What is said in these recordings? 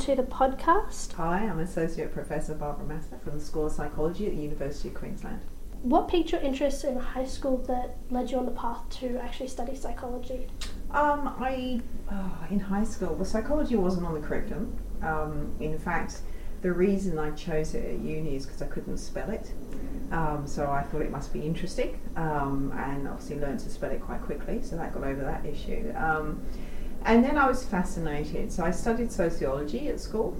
to the podcast. Hi, I'm Associate Professor Barbara Masser from the School of Psychology at the University of Queensland. What piqued your interest in high school that led you on the path to actually study psychology? Um, I oh, in high school, well, psychology wasn't on the curriculum. Um, in fact, the reason I chose it at uni is because I couldn't spell it. Um, so I thought it must be interesting, um, and obviously learned to spell it quite quickly. So that got over that issue. Um, and then I was fascinated. So I studied sociology at school,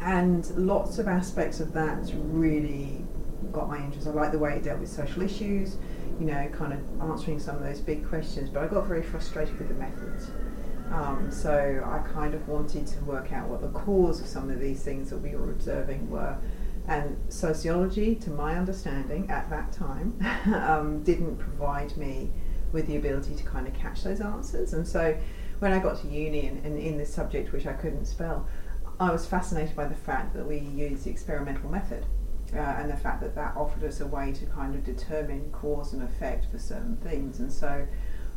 and lots of aspects of that really got my interest. I liked the way it dealt with social issues, you know, kind of answering some of those big questions. But I got very frustrated with the methods. Um, so I kind of wanted to work out what the cause of some of these things that we were observing were. And sociology, to my understanding at that time, um, didn't provide me with the ability to kind of catch those answers. And so when I got to uni and, and in this subject which I couldn't spell, I was fascinated by the fact that we used the experimental method. Uh, and the fact that that offered us a way to kind of determine cause and effect for certain things. And so,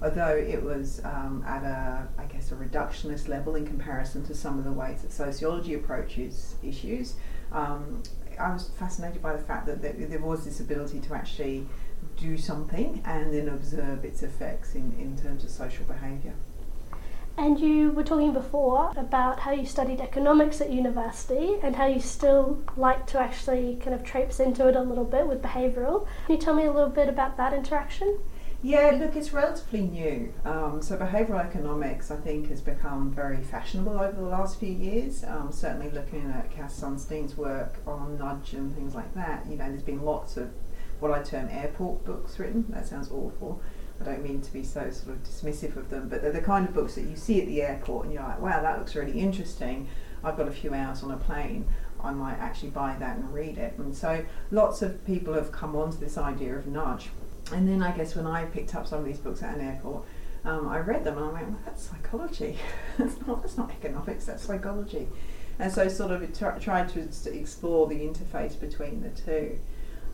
although it was um, at a, I guess, a reductionist level in comparison to some of the ways that sociology approaches issues, um, I was fascinated by the fact that there, was this ability to actually do something and then observe its effects in, in terms of social behaviour. And you were talking before about how you studied economics at university and how you still like to actually kind of traipse into it a little bit with behavioural. Can you tell me a little bit about that interaction? Yeah, look, it's relatively new. Um, so, behavioural economics, I think, has become very fashionable over the last few years. Um, certainly, looking at Cass Sunstein's work on nudge and things like that, you know, there's been lots of what I term airport books written. That sounds awful. I don't mean to be so sort of dismissive of them, but they're the kind of books that you see at the airport and you're like, wow, that looks really interesting. I've got a few hours on a plane. I might actually buy that and read it. And so lots of people have come onto this idea of nudge. And then I guess when I picked up some of these books at an airport, um, I read them and I went, well, that's psychology. that's not that's not economics. That's psychology. And so sort of t- tried to explore the interface between the two.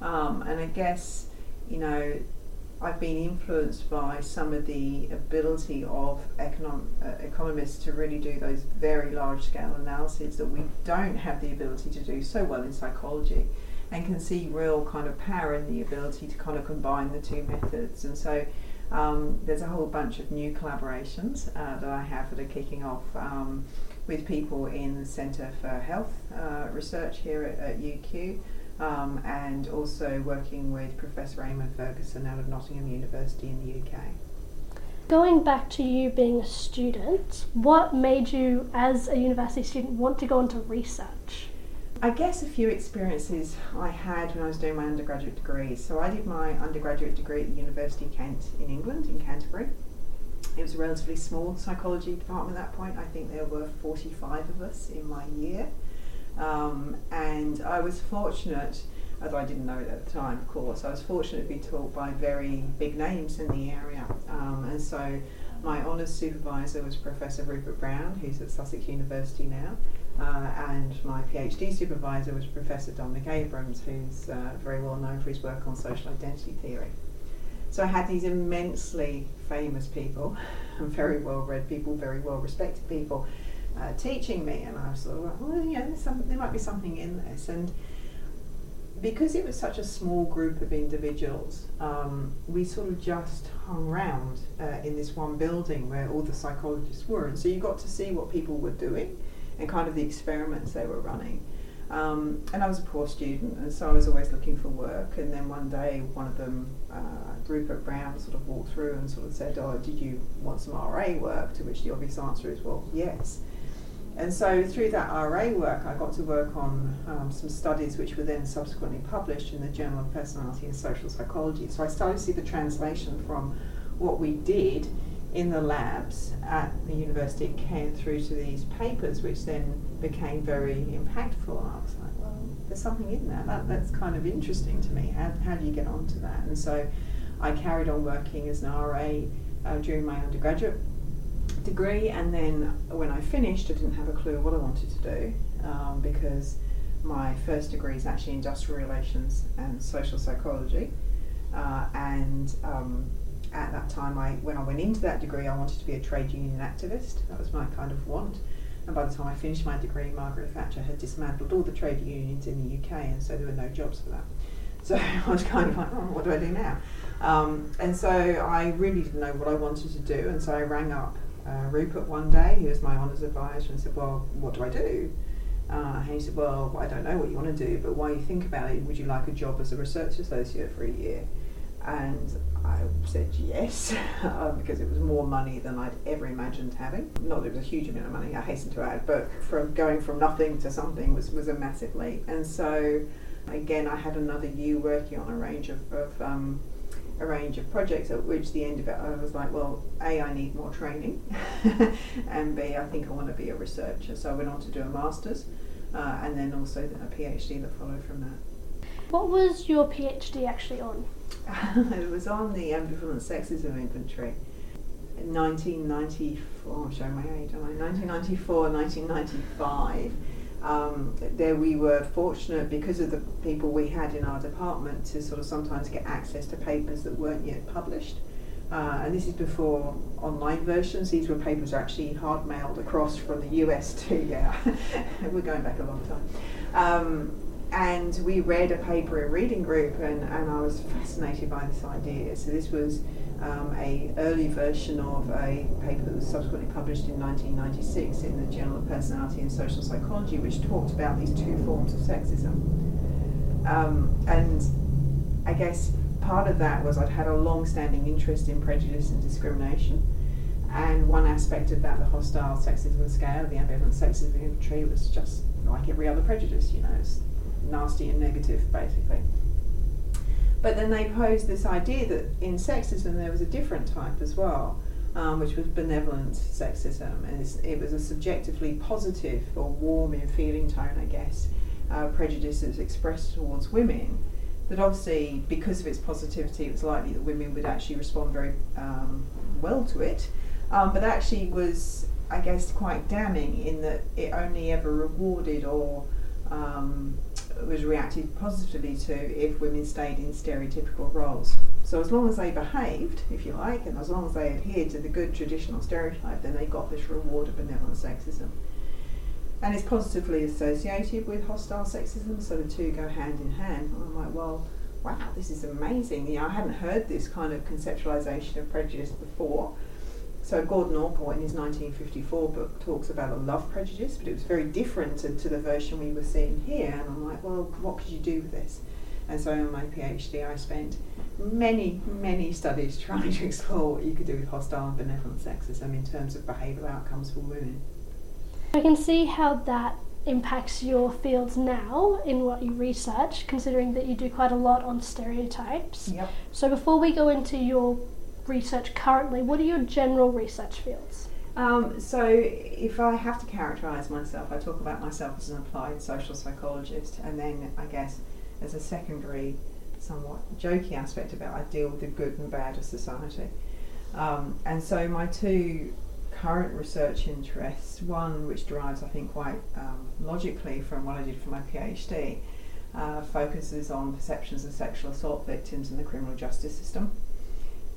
Um, and I guess you know I've been influenced by some of the ability of econom- uh, economists to really do those very large scale analyses that we don't have the ability to do so well in psychology and can see real kind of power in the ability to kind of combine the two methods. And so um, there's a whole bunch of new collaborations uh, that I have that are kicking off um, with people in the Centre for Health uh, Research here at, at UQ um, and also working with Professor Eamonn Ferguson out of Nottingham University in the UK. Going back to you being a student, what made you, as a university student, want to go into research? I guess a few experiences I had when I was doing my undergraduate degree. So I did my undergraduate degree at the University of Kent in England, in Canterbury. It was a relatively small psychology department at that point. I think there were 45 of us in my year. Um, and I was fortunate, although I didn't know it at the time, of course, I was fortunate to be taught by very big names in the area. Um, and so my honours supervisor was Professor Rupert Brown, who's at Sussex University now. Uh, and my PhD supervisor was Professor Dominic Abrams, who's uh, very well known for his work on social identity theory. So I had these immensely famous people, very well read people, very well respected people uh, teaching me, and I was sort of like, well, yeah, some, there might be something in this. And because it was such a small group of individuals, um, we sort of just hung around uh, in this one building where all the psychologists were. And so you got to see what people were doing and kind of the experiments they were running. Um, and I was a poor student, and so I was always looking for work. And then one day, one of them, uh, Rupert Brown, sort of walked through and sort of said, "Oh, did you want some RA work?" To which the obvious answer is, "Well, yes." And so through that RA work, I got to work on um, some studies which were then subsequently published in the Journal of Personality and Social Psychology. So I started to see the translation from what we did in the labs at the University Kent through to these papers, which then became very impactful. And I was like, well, there's something in there. that that's kind of interesting to me. How, how do you get onto that? And so I carried on working as an RA uh, during my undergraduate degree, and then when I finished, I didn't have a clue what I wanted to do um, because my first degree is actually industrial relations and social psychology. Uh, and um, at that time, I when I went into that degree, I wanted to be a trade union activist. That was my kind of want. And by the time I finished my degree, Margaret Thatcher had dismantled all the trade unions in the UK, and so there were no jobs for that. So I was kind of like, oh, what do I do now? Um, and so I really didn't know what I wanted to do, and so I rang up uh, Rupert one day, he was my honours advisor, and said, well, what do I do? Uh, and he said, well, I don't know what you want to do, but while you think about it, would you like a job as a research associate for a year? And I said yes, uh, because it was more money than I'd ever imagined having. Not that it was a huge amount of money, I hasten to add, but from going from nothing to something was, was a massive leap. And so, again, I had another year working on a range of, of um, a range of projects at which the end of it I was like, well, A, I need more training, and B, I think I want to be a researcher. So I went on to do a master's uh, and then also a PhD that followed from that. What was your PhD actually on? it was on the ambivalent sexism inventory. In 1994, I'm showing my age, am I? 1994, 1995 um, there we were fortunate because of the people we had in our department to sort of sometimes get access to papers that weren't yet published. Uh, and this is before online versions. These were papers actually hard mailed across from the US to, yeah, we're going back a long time. Um, and we read a paper in reading group, and, and I was fascinated by this idea. So this was um, a early version of a paper that was subsequently published in 1996 in the Journal of Personality and Social Psychology, which talked about these two forms of sexism. Um, and I guess part of that was I'd had a long-standing interest in prejudice and discrimination. And one aspect of that, the hostile sexism scale, the ambivalent sexism inventory, was just like every other prejudice, you know, it's nasty and negative, basically. But then they posed this idea that in sexism there was a different type as well, um, which was benevolent sexism. And it was a subjectively positive or warm in feeling tone, I guess, uh, prejudices expressed towards women. That obviously, because of its positivity, it was likely that women would actually respond very um, well to it. Um, but actually was, I guess, quite damning in that it only ever rewarded or um, was reacted positively to if women stayed in stereotypical roles. So as long as they behaved, if you like, and as long as they adhered to the good traditional stereotype, then they got this reward of benevolent sexism. And it's positively associated with hostile sexism, so the two go hand in hand. And I'm like, well, wow, this is amazing. You know, I hadn't heard this kind of conceptualization of prejudice before. So Gordon Allport in his 1954 book talks about a love prejudice, but it was very different to, to the version we were seeing here. And I'm like, well, what could you do with this? And so in my PhD, I spent many, many studies trying to explore what you could do with hostile and benevolent sexism in terms of behavioural outcomes for women. I can see how that impacts your fields now in what you research, considering that you do quite a lot on stereotypes. Yep. So before we go into your research currently, what are your general research fields? Um, so, if I have to characterise myself, I talk about myself as an applied social psychologist, and then I guess as a secondary, somewhat jokey aspect of about I deal with the good and bad of society. Um, and so, my two current research interests, one which derives, I think, quite um, logically from what I did for my PhD, uh, focuses on perceptions of sexual assault victims in the criminal justice system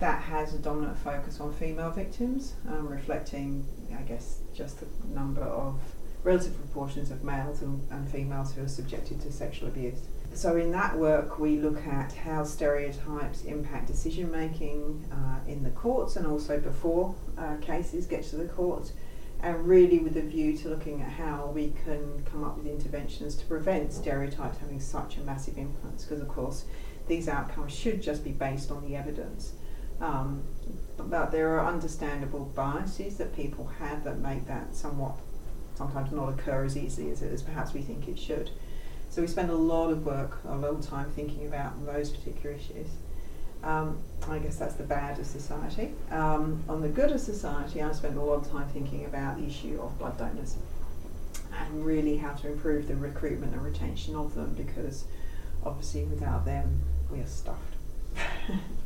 that has a dominant focus on female victims, um, reflecting, I guess, just the number of relative proportions of males and, and females who are subjected to sexual abuse. So, in that work, we look at how stereotypes impact decision making uh, in the courts and also before uh, cases get to the courts, and really with a view to looking at how we can come up with interventions to prevent stereotypes having such a massive influence. Because, of course, these outcomes should just be based on the evidence. Um, but there are understandable biases that people have that make that somewhat sometimes not occur as easily as, as perhaps we think it should. So we spend a lot of work, a lot of time thinking about those particular issues. Um, I guess that's the bad of society. Um, on the good of society, I spend a lot of time thinking about the issue of blood donors and really how to improve the recruitment and retention of them because obviously without them we are stuffed.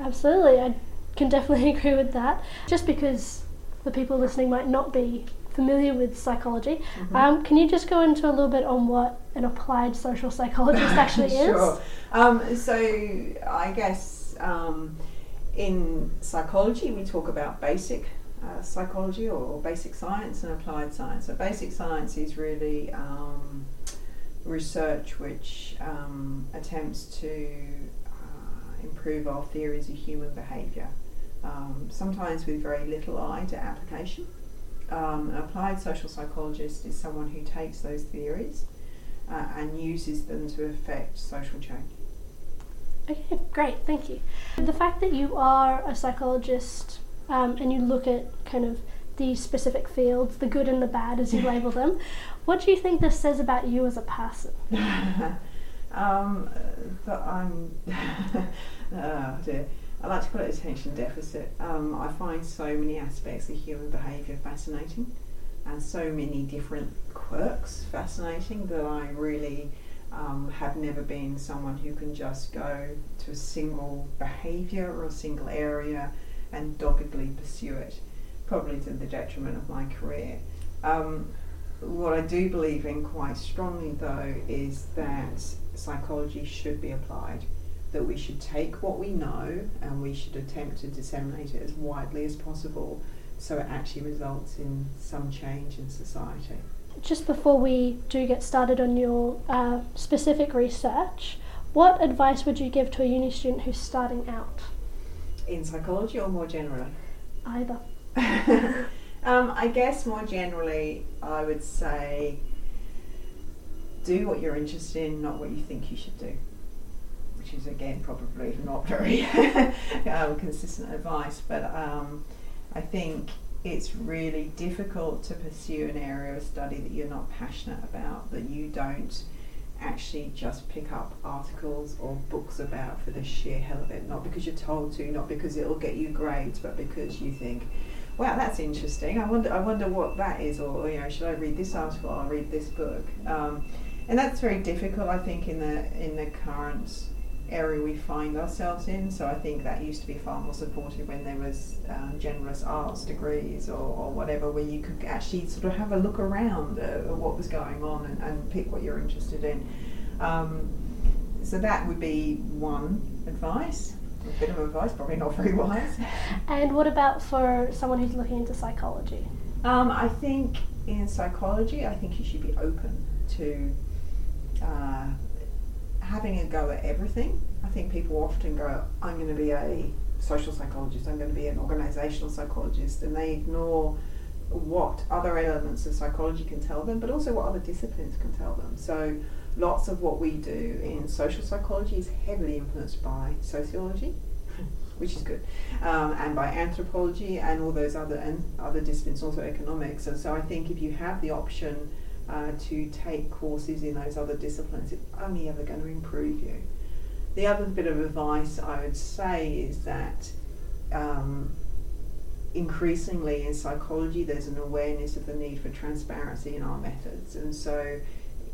Absolutely, I can definitely agree with that. Just because the people listening might not be familiar with psychology, mm-hmm. um, can you just go into a little bit on what an applied social psychologist actually is? Sure. Um, so, I guess um, in psychology we talk about basic uh, psychology or, basic science and applied science. So, basic science is really um, research which um, attempts to improve our theories of human behaviour, um, sometimes with very little eye to application. Um, an applied social psychologist is someone who takes those theories uh, and uses them to affect social change. Okay, great, thank you. The fact that you are a psychologist um, and you look at kind of these specific fields, the good and the bad as you label them, what do you think this says about you as a person? um, that I'm, oh dear. I like to call it attention deficit. Um, I find so many aspects of human behaviour fascinating and so many different quirks fascinating that I really um, have never been someone who can just go to a single behaviour or a single area and doggedly pursue it, probably to the detriment of my career. Um, what I do believe in quite strongly, though, is that psychology should be applied. That we should take what we know and we should attempt to disseminate it as widely as possible so it actually results in some change in society. Just before we do get started on your uh, specific research, what advice would you give to a uni student who's starting out? In psychology or more generally? Either. um, I guess more generally, I would say do what you're interested in, not what you think you should do. Which is again probably not very um, consistent advice, but um, I think it's really difficult to pursue an area of study that you're not passionate about, that you don't actually just pick up articles or books about for the sheer hell of it, not because you're told to, not because it'll get you grades, but because you think, wow, that's interesting. I wonder, I wonder what that is, or you know, should I read this article? I'll read this book. Um, and that's very difficult, I think, in the in the current area we find ourselves in. So I think that used to be far more supported when there was um, generous arts degrees or, or, whatever, where you could actually sort of have a look around at, at what was going on and, and, pick what you're interested in. Um, so that would be one advice. A bit of advice, probably not very wise. And what about for someone who's looking into psychology? Um, I think in psychology, I think you should be open to uh, having a go at everything. I think people often go, I'm going to be a social psychologist, I'm going to be an organizational psychologist, and they ignore what other elements of psychology can tell them, but also what other disciplines can tell them. So, lots of what we do in social psychology is heavily influenced by sociology, which is good, um, and by anthropology and all those other and other disciplines, also economics. And so, I think if you have the option uh, to take courses in those other disciplines, it's only ever going to improve you. The other bit of advice I would say is that um, increasingly in psychology there's an awareness of the need for transparency in our methods, and so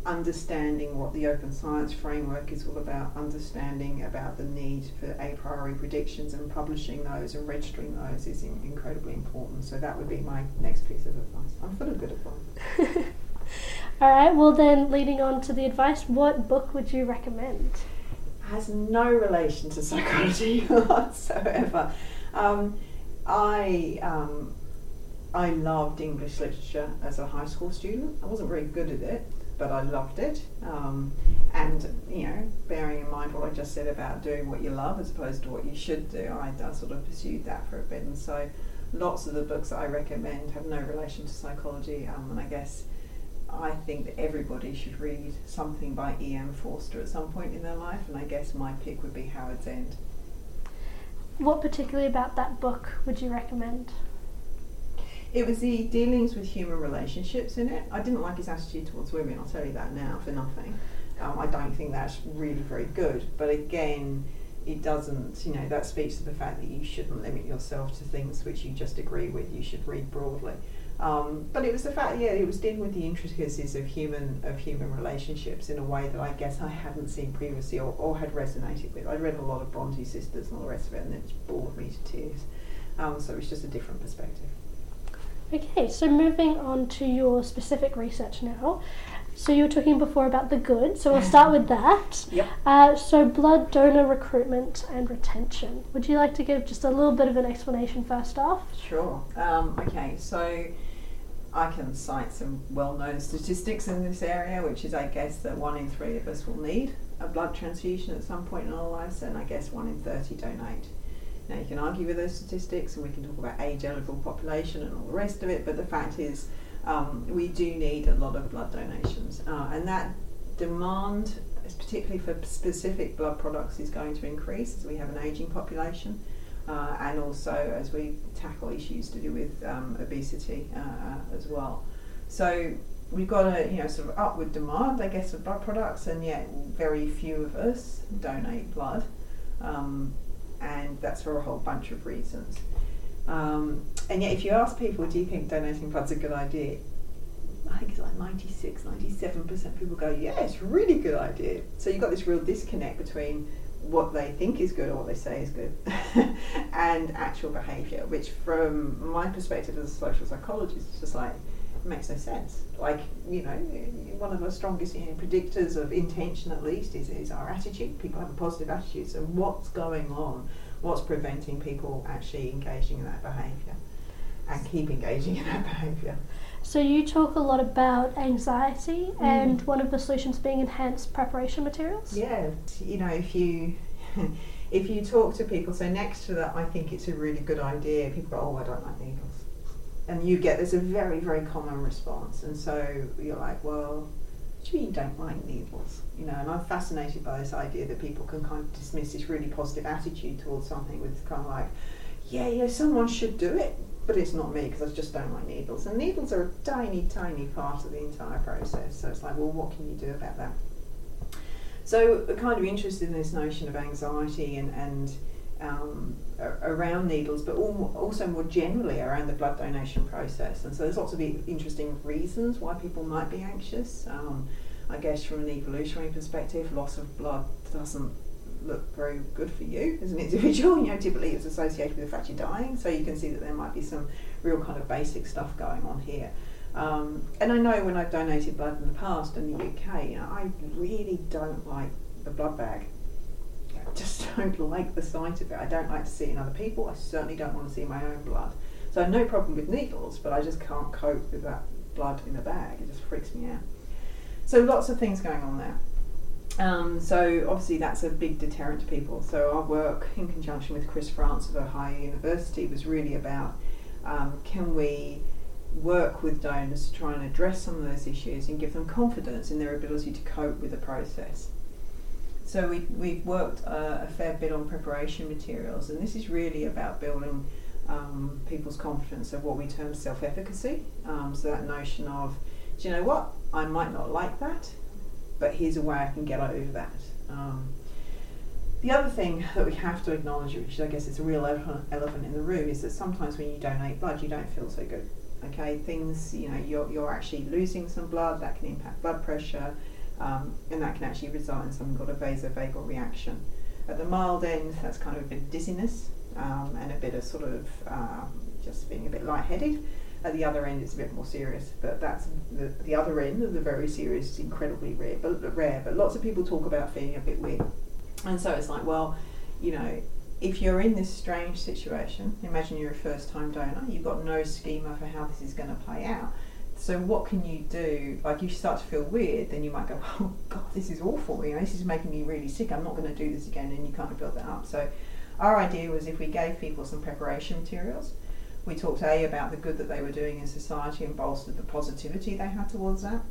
understanding what the open science framework is all about, understanding about the need for a priori predictions and publishing those and registering those is in- incredibly important. So that would be my next piece of advice. I'm full of good advice. All right, well, then, leading on to the advice, what book would you recommend? Has no relation to psychology whatsoever. Um, I um, I loved English literature as a high school student. I wasn't very good at it, but I loved it. Um, and you know, bearing in mind what I just said about doing what you love as opposed to what you should do, I, I sort of pursued that for a bit. And so, lots of the books that I recommend have no relation to psychology. Um, and I guess I think that everybody should read something by E.M. Forster at some point in their life, and I guess my pick would be Howards End. What particularly about that book would you recommend? It was the dealings with human relationships in it. I didn't like his attitude towards women, I'll tell you that now for nothing. Um, I don't think that's really very good, but again, it doesn't, you know, that speaks to the fact that you shouldn't limit yourself to things which you just agree with. You should read broadly. Um, but it was the fact, yeah, it was dealing with the intricacies of human of human relationships in a way that I guess I hadn't seen previously or, or had resonated with. I read a lot of Bronte sisters and all the rest of it, and it just bored me to tears. Um, so it was just a different perspective. Okay, so moving on to your specific research now. So you were talking before about the good, so we'll start with that. Yep. Uh, so blood donor recruitment and retention. Would you like to give just a little bit of an explanation first off? Sure. Um, okay, so I can cite some well-known statistics in this area, which is, I guess, that one in three of us will need a blood transfusion at some point in our lives, and I guess one in thirty donate. Now you can argue with those statistics, and we can talk about age-eligible population and all the rest of it, but the fact is um, we do need a lot of blood donations, uh, and that demand, particularly for specific blood products, is going to increase as we have an aging population, uh, and also as we tackle issues to do with um, obesity uh, uh as well. So we've got a you know sort of upward demand, I guess, of blood products, and yet very few of us donate blood, um, and that's for a whole bunch of reasons. Um, and yet, if you ask people, do you think donating blood's a good idea? I think it's like 96, 97% of people go, yeah, it's a really good idea. So you've got this real disconnect between what they think is good or what they say is good and actual behaviour, which from my perspective as a social psychologist is just like, makes no sense. Like, you know, one of the strongest you know, predictors of intention at least is, is our attitude. People have a positive attitude. So what's going on what's preventing people actually engaging in that behaviour and keep engaging in that behaviour. So you talk a lot about anxiety mm. and one of the solutions being enhanced preparation materials? Yeah, you know, if you if you talk to people, so next to that I think it's a really good idea, people go, Oh, I don't like needles. And you get there's a very, very common response. And so you're like, Well, do you mean, don't like needles? You know, and I'm fascinated by this idea that people can kind of dismiss this really positive attitude towards something with kind of like, yeah, yeah, someone should do it, but it's not me because I just don't like needles. And needles are a tiny, tiny part of the entire process. So it's like, well, what can you do about that? So, we're kind of interested in this notion of anxiety and, and um, around needles, but also more generally around the blood donation process. And so there's lots of interesting reasons why people might be anxious. Um, I guess from an evolutionary perspective, loss of blood doesn't look very good for you as an individual. You know, typically it's associated with the fact you're dying, so you can see that there might be some real kind of basic stuff going on here. Um, and I know when I've donated blood in the past in the UK, you know, I really don't like the blood bag I just don't like the sight of it. I don't like to see it in other people. I certainly don't want to see my own blood. So I have no problem with needles, but I just can't cope with that blood in a bag. It just freaks me out. So lots of things going on there. Um, so obviously that's a big deterrent to people. So our work in conjunction with Chris France of Ohio University was really about um, can we work with donors to try and address some of those issues and give them confidence in their ability to cope with the process. So we, we've worked uh, a fair bit on preparation materials, and this is really about building um, people's confidence of what we term self efficacy. Um, so that notion of, do you know what, I might not like that, but here's a way I can get over that. Um, the other thing that we have to acknowledge, which I guess is a real elephant in the room, is that sometimes when you donate blood, you don't feel so good. Okay, things, you know, you're, you're actually losing some blood, that can impact blood pressure um, and that can actually result in something called a vasovagal reaction. At the mild end, that's kind of a bit of dizziness um, and a bit of sort of um, just being a bit lightheaded. At the other end, it's a bit more serious, but that's the, the other end of the very serious is incredibly rare. But rare, but lots of people talk about feeling a bit weird, and so it's like, well, you know, if you're in this strange situation, imagine you're a first-time donor, you've got no schema for how this is going to play out so what can you do? Like, you start to feel weird, then you might go, "Oh God, this is awful. You know, this is making me really sick. I'm not going to do this again." And you kind of build that up. So, our idea was if we gave people some preparation materials, we talked a about the good that they were doing in society and bolstered the positivity they had towards that.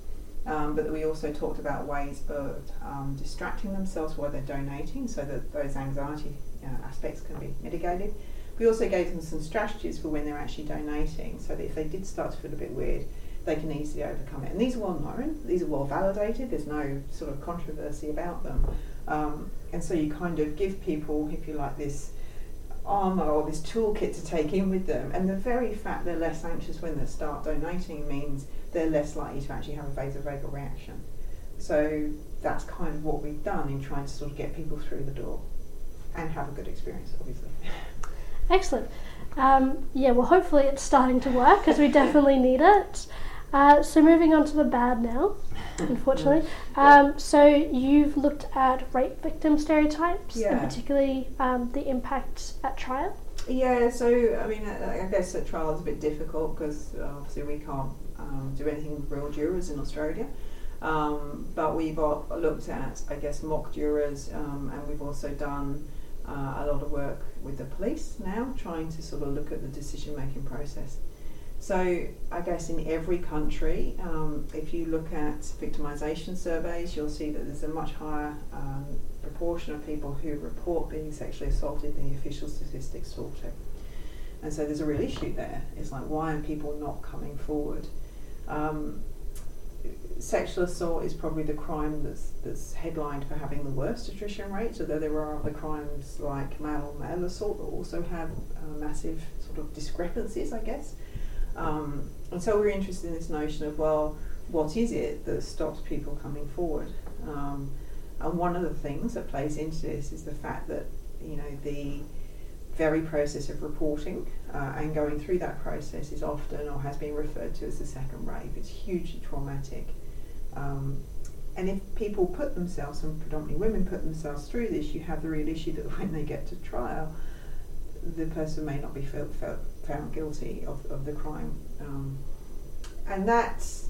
Um, but we also talked about ways of um, distracting themselves while they're donating, so that those anxiety uh, aspects can be mitigated. We also gave them some strategies for when they're actually donating, so that if they did start to feel a bit weird, they can easily overcome it. And these are well known, these are well validated, there's no sort of controversy about them. Um, and so you kind of give people, if you like, this armour or this toolkit to take in with them. And the very fact they're less anxious when they start donating means they're less likely to actually have a vasovagal reaction. So that's kind of what we've done in trying to sort of get people through the door and have a good experience, obviously. Excellent. Um, yeah, well, hopefully it's starting to work because we definitely need it. Uh, so moving on to the bad now. Unfortunately. Um, so you've looked at rape victim stereotypes Yeah. and particularly um, the impact at trial. Yeah, so I mean, I I guess at trial is a bit difficult because obviously we can't um, do anything with real jurors in Australia. Um, but we've looked at, I guess, mock jurors, um, and we've also done uh, a lot of work with the police now, trying to sort of look at the decision making process. So, I guess in every country, um, if you look at victimisation surveys, you'll see that there's a much higher um, proportion of people who report being sexually assaulted than the official statistics talk to. And so there's a real issue there. It's like, why are people not coming forward? Um, sexual assault is probably the crime that's, that's headlined for having the worst attrition rates, although there are other crimes like male male assault that also have uh, massive sort of discrepancies, I guess. Um, and so we're interested in this notion of, well, what is it that stops people coming forward? Um, and one of the things that plays into this is the fact that, you know, the very process of reporting uh, and going through that process is often or has been referred to as the second rape. It's hugely traumatic. Um, and if people put themselves, and predominantly women put themselves through this, you have the real issue that when they get to trial, the person may not be felt, felt, found guilty of, of the crime. Um, and that's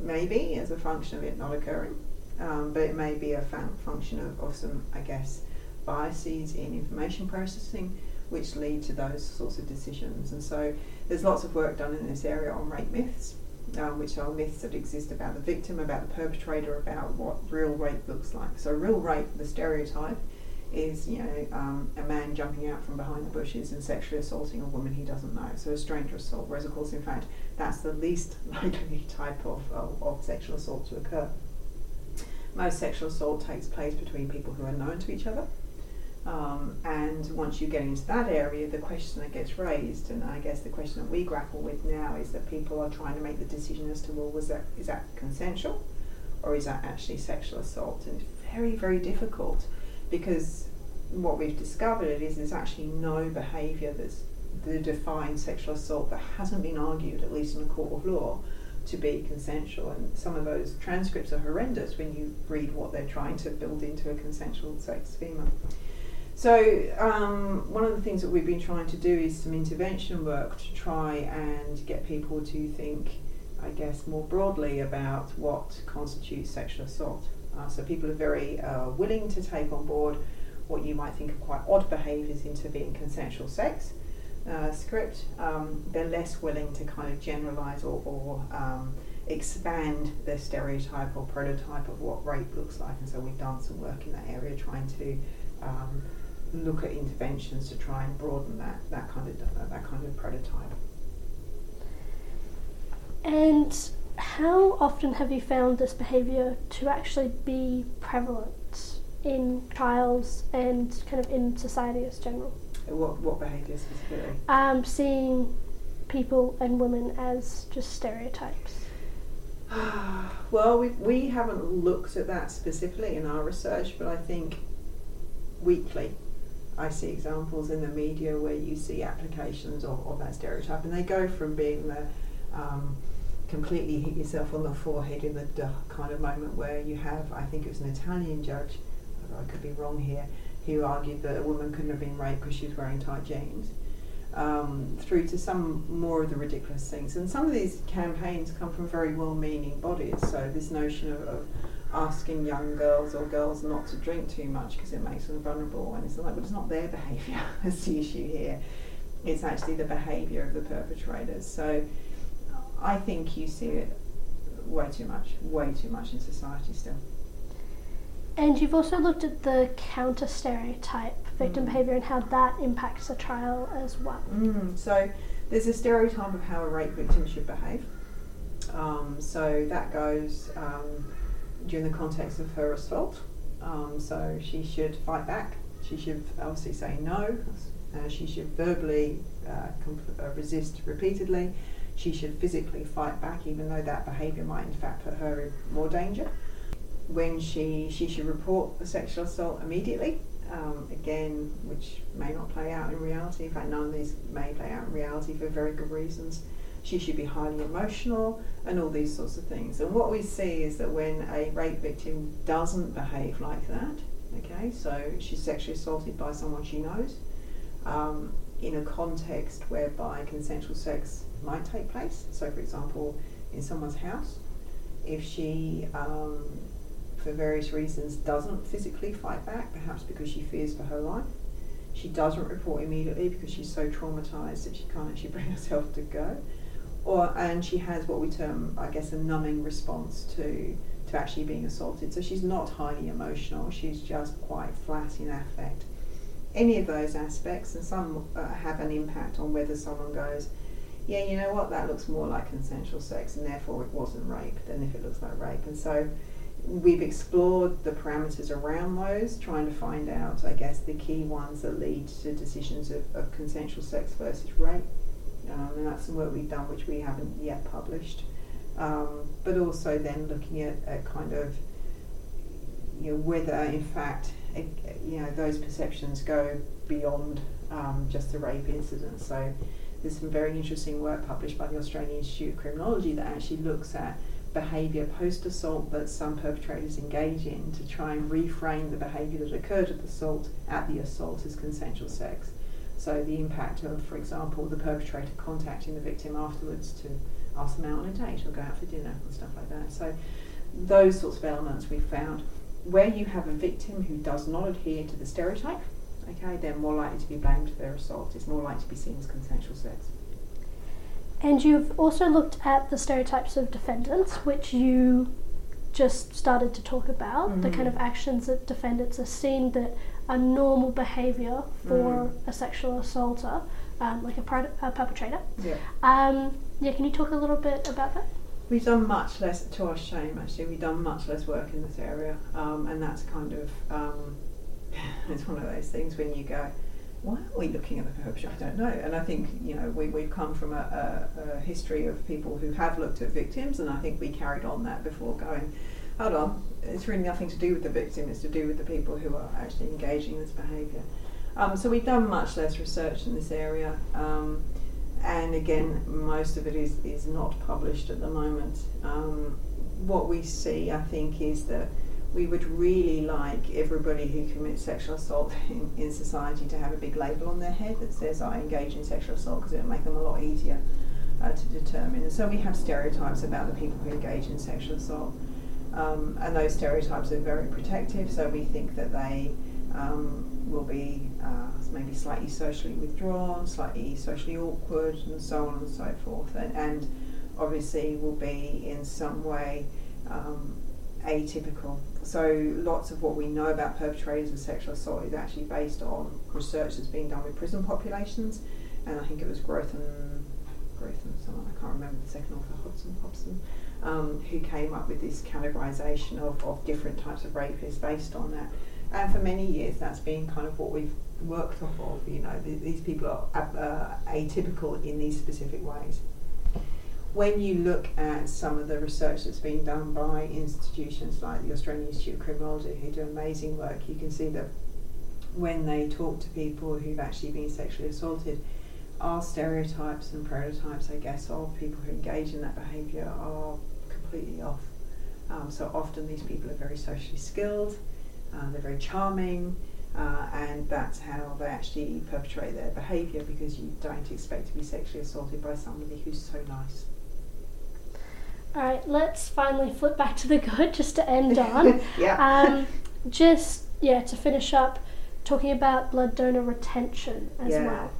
maybe as a function of it not occurring, um, but it may be a fun- function of, of some, I guess, biases in information processing which lead to those sorts of decisions. And so there's lots of work done in this area on rape myths, um, which are myths that exist about the victim, about the perpetrator, about what real rape looks like. So real rape, the stereotype, is you know um, a man jumping out from behind the bushes and sexually assaulting a woman he doesn't know. So a stranger assault. Whereas of course, in fact, that's the least likely type of, of, of sexual assault to occur. Most sexual assault takes place between people who are known to each other. Um, and once you get into that area, the question that gets raised, and I guess the question that we grapple with now, is that people are trying to make the decision as to well, was that is that consensual, or is that actually sexual assault? And it's very very difficult because what we've discovered is there's actually no behaviour that's the defined sexual assault that hasn't been argued, at least in a court of law, to be consensual. And some of those transcripts are horrendous when you read what they're trying to build into a consensual sex schema. So, um, one of the things that we've been trying to do is some intervention work to try and get people to think, I guess, more broadly about what constitutes sexual assault. Uh, so, people are very uh, willing to take on board what you might think are quite odd behaviours into being consensual sex. Uh, script, um, they're less willing to kind of generalise or, or um, expand the stereotype or prototype of what rape looks like. And so we've done some work in that area trying to um, look at interventions to try and broaden that, that kind of that kind of prototype. And how often have you found this behaviour to actually be prevalent in trials and kind of in society as general? What what behaviour specifically? Um, seeing people and women as just stereotypes. well, we we haven't looked at that specifically in our research, but I think weekly I see examples in the media where you see applications of, of that stereotype, and they go from being the um, completely hit yourself on the forehead in the duh kind of moment where you have, I think it was an Italian judge, I could be wrong here, who argued that a woman couldn't have been raped because she was wearing tight jeans. Um, through to some more of the ridiculous things. And some of these campaigns come from very well meaning bodies. So, this notion of, of asking young girls or girls not to drink too much because it makes them vulnerable. And it's like, well, it's not their behaviour that's the issue here, it's actually the behaviour of the perpetrators. So, I think you see it way too much, way too much in society still. And you've also looked at the counter stereotype victim Mm. behaviour and how that impacts the trial as well. Mm, so there's a stereotype of how a rape victim should behave. Um, so that goes um, during the context of her assault. Um, so she should fight back. She should obviously say no. Uh, she should verbally uh, comp- uh, resist repeatedly. She should physically fight back, even though that behaviour might in fact put her in more danger. When she she should report the sexual assault immediately. Um, again, which may not play out in reality. In fact, none of these may play out in reality for very good reasons. She should be highly emotional. and all these sorts of things. And what we see is that when a rape victim doesn't behave like that, okay, so she's sexually assaulted by someone she knows, um, in a context whereby consensual sex might take place. So, for example, in someone's house, if she, um, for various reasons, doesn't physically fight back, perhaps because she fears for her life, she doesn't report immediately because she's so traumatized that she can't actually bring herself to go, or and she has what we term, I guess, a numbing response to to actually being assaulted. So she's not highly emotional; she's just quite flat in affect. Any of those aspects, and some uh, have an impact on whether someone goes, yeah, you know what, that looks more like consensual sex, and therefore it wasn't rape than if it looks like rape. And so we've explored the parameters around those, trying to find out, I guess, the key ones that lead to decisions of, of consensual sex versus rape. Um, and that's some work we've done which we haven't yet published. Um, but also then looking at, at kind of you know whether in fact you know those perceptions go beyond um, just the rape incident. So there's some very interesting work published by the Australian Institute of Criminology that actually looks at behaviour post assault that some perpetrators engage in to try and reframe the behaviour that occurred at the assault at the assault as consensual sex. So the impact of, for example, the perpetrator contacting the victim afterwards to ask them out on a date or go out for dinner and stuff like that. So those sorts of elements we found. Where you have a victim who does not adhere to the stereotype, okay, they're more likely to be blamed for their assault. It's more likely to be seen as consensual sex. And you've also looked at the stereotypes of defendants, which you just started to talk about, mm-hmm. the kind of actions that defendants are seen that are normal behaviour for mm. a sexual assaulter, um, like a, a, perpetrator. Yeah. Um, yeah, can you talk a little bit about that? We've done much less, to our shame actually, we've done much less work in this area, um, and that's kind of um, it's one of those things when you go, why aren't we looking at the perpetrator? I don't know. And I think you know we, we've come from a, a, a, history of people who have looked at victims, and I think we carried on that before going. Hold on, it's really nothing to do with the victim. It's to do with the people who are actually engaging in this behaviour. Um, so we've done much less research in this area, um, and again, most of it is is not published at the moment. Um, what we see, I think, is that we would really like everybody who commits sexual assault in, in society to have a big label on their head that says I engage in sexual assault because it would make them a lot easier uh, to determine. And so we have stereotypes about the people who engage in sexual assault. Um, and those stereotypes are very protective, so we think that they um, will be uh, maybe slightly socially withdrawn, slightly socially awkward, and so on and so forth. And, and obviously will be in some way um, atypical. So lots of what we know about perpetrators of sexual assault is actually based on research that's being done with prison populations, and I think it was Groth and Groth and someone I can't remember the second author Hodson Hobson, um, who came up with this categorization of, of different types of rapists based on that. And for many years, that's been kind of what we've worked off of. You know, th- these people are uh, atypical in these specific ways when you look at some of the research that's been done by institutions like the Australian Institute of Criminology, who do amazing work, you can see that when they talk to people who've actually been sexually assaulted, our stereotypes and prototypes, I guess, of people who engage in that behaviour are completely off. Um, so often these people are very socially skilled, uh, they're very charming, uh, and that's how they actually perpetrate their behaviour because you don't expect to be sexually assaulted by somebody who's so nice. All right, let's finally flip back to the good just to end on. yeah. Um, just, yeah, to finish up, talking about blood donor retention as yeah. well.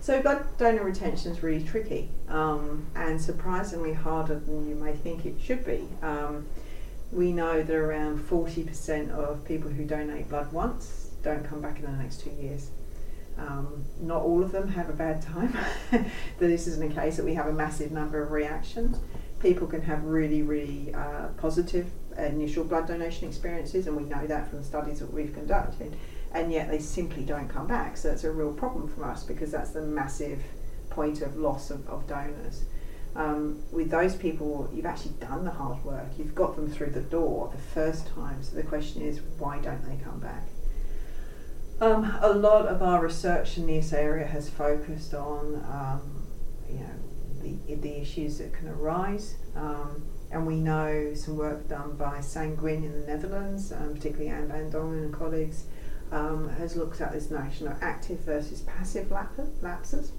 So, blood donor retention is really tricky um, and surprisingly harder than you may think it should be. Um, we know that around 40% of people who donate blood once don't come back in the next two years. Um, not all of them have a bad time. this isn't a case that we have a massive number of reactions people can have really, really uh, positive initial blood donation experiences, and we know that from the studies that we've conducted, and yet they simply don't come back. So that's a real problem for us because that's the massive point of loss of, of donors. Um, with those people, you've actually done the hard work, you've got them through the door the first time. So the question is, why don't they come back? Um, a lot of our research in this area has focused on, um, you know, the, the issues that can arise. Um, and we know some work done by Sanquin in the Netherlands, um, particularly Anne van Dongen and colleagues, um, has looked at this notion of active versus passive lap- lapses.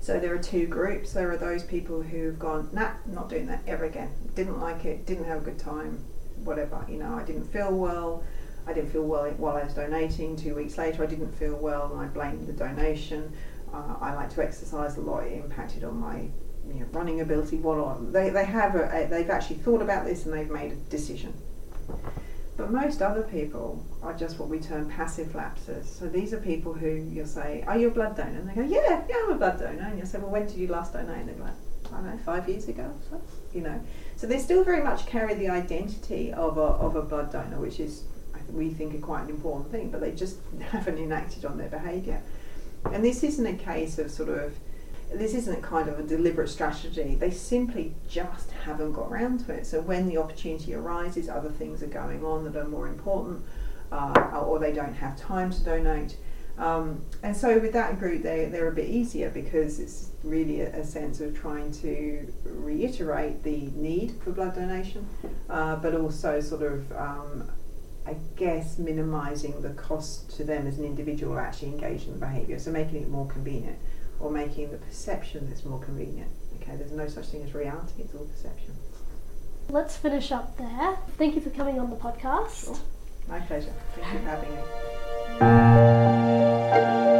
So there are two groups. There are those people who've gone, nah, not doing that ever again. Didn't like it, didn't have a good time, whatever. You know, I didn't feel well. I didn't feel well while I was donating. Two weeks later, I didn't feel well, and I blamed the donation. Uh, I like to exercise a lot. It impacted on my you know, running ability. What on they they have a, a, they've actually thought about this and they've made a decision. But most other people are just what we term passive lapses. So these are people who you'll say, Are you a blood donor? And they go, Yeah, yeah, I'm a blood donor. And you'll say, Well, when did you last donate? And they're like, I don't know, five years ago. So, you know. So they still very much carry the identity of a, of a blood donor, which is, we think, are quite an important thing, but they just haven't enacted on their behaviour. And this isn't a case of sort of, this isn't kind of a deliberate strategy. They simply just haven't got around to it. So when the opportunity arises, other things are going on that are more important, uh, or they don't have time to donate. Um, and so with that group, they, they're a bit easier because it's really a, a sense of trying to reiterate the need for blood donation, uh, but also sort of, um, I guess, minimising the cost to them as an individual actually engaging in the behaviour, so making it more convenient or making the perception that's more convenient. Okay, there's no such thing as reality, it's all perception. Let's finish up there. Thank you for coming on the podcast. Sure. My pleasure. Thank you for having me.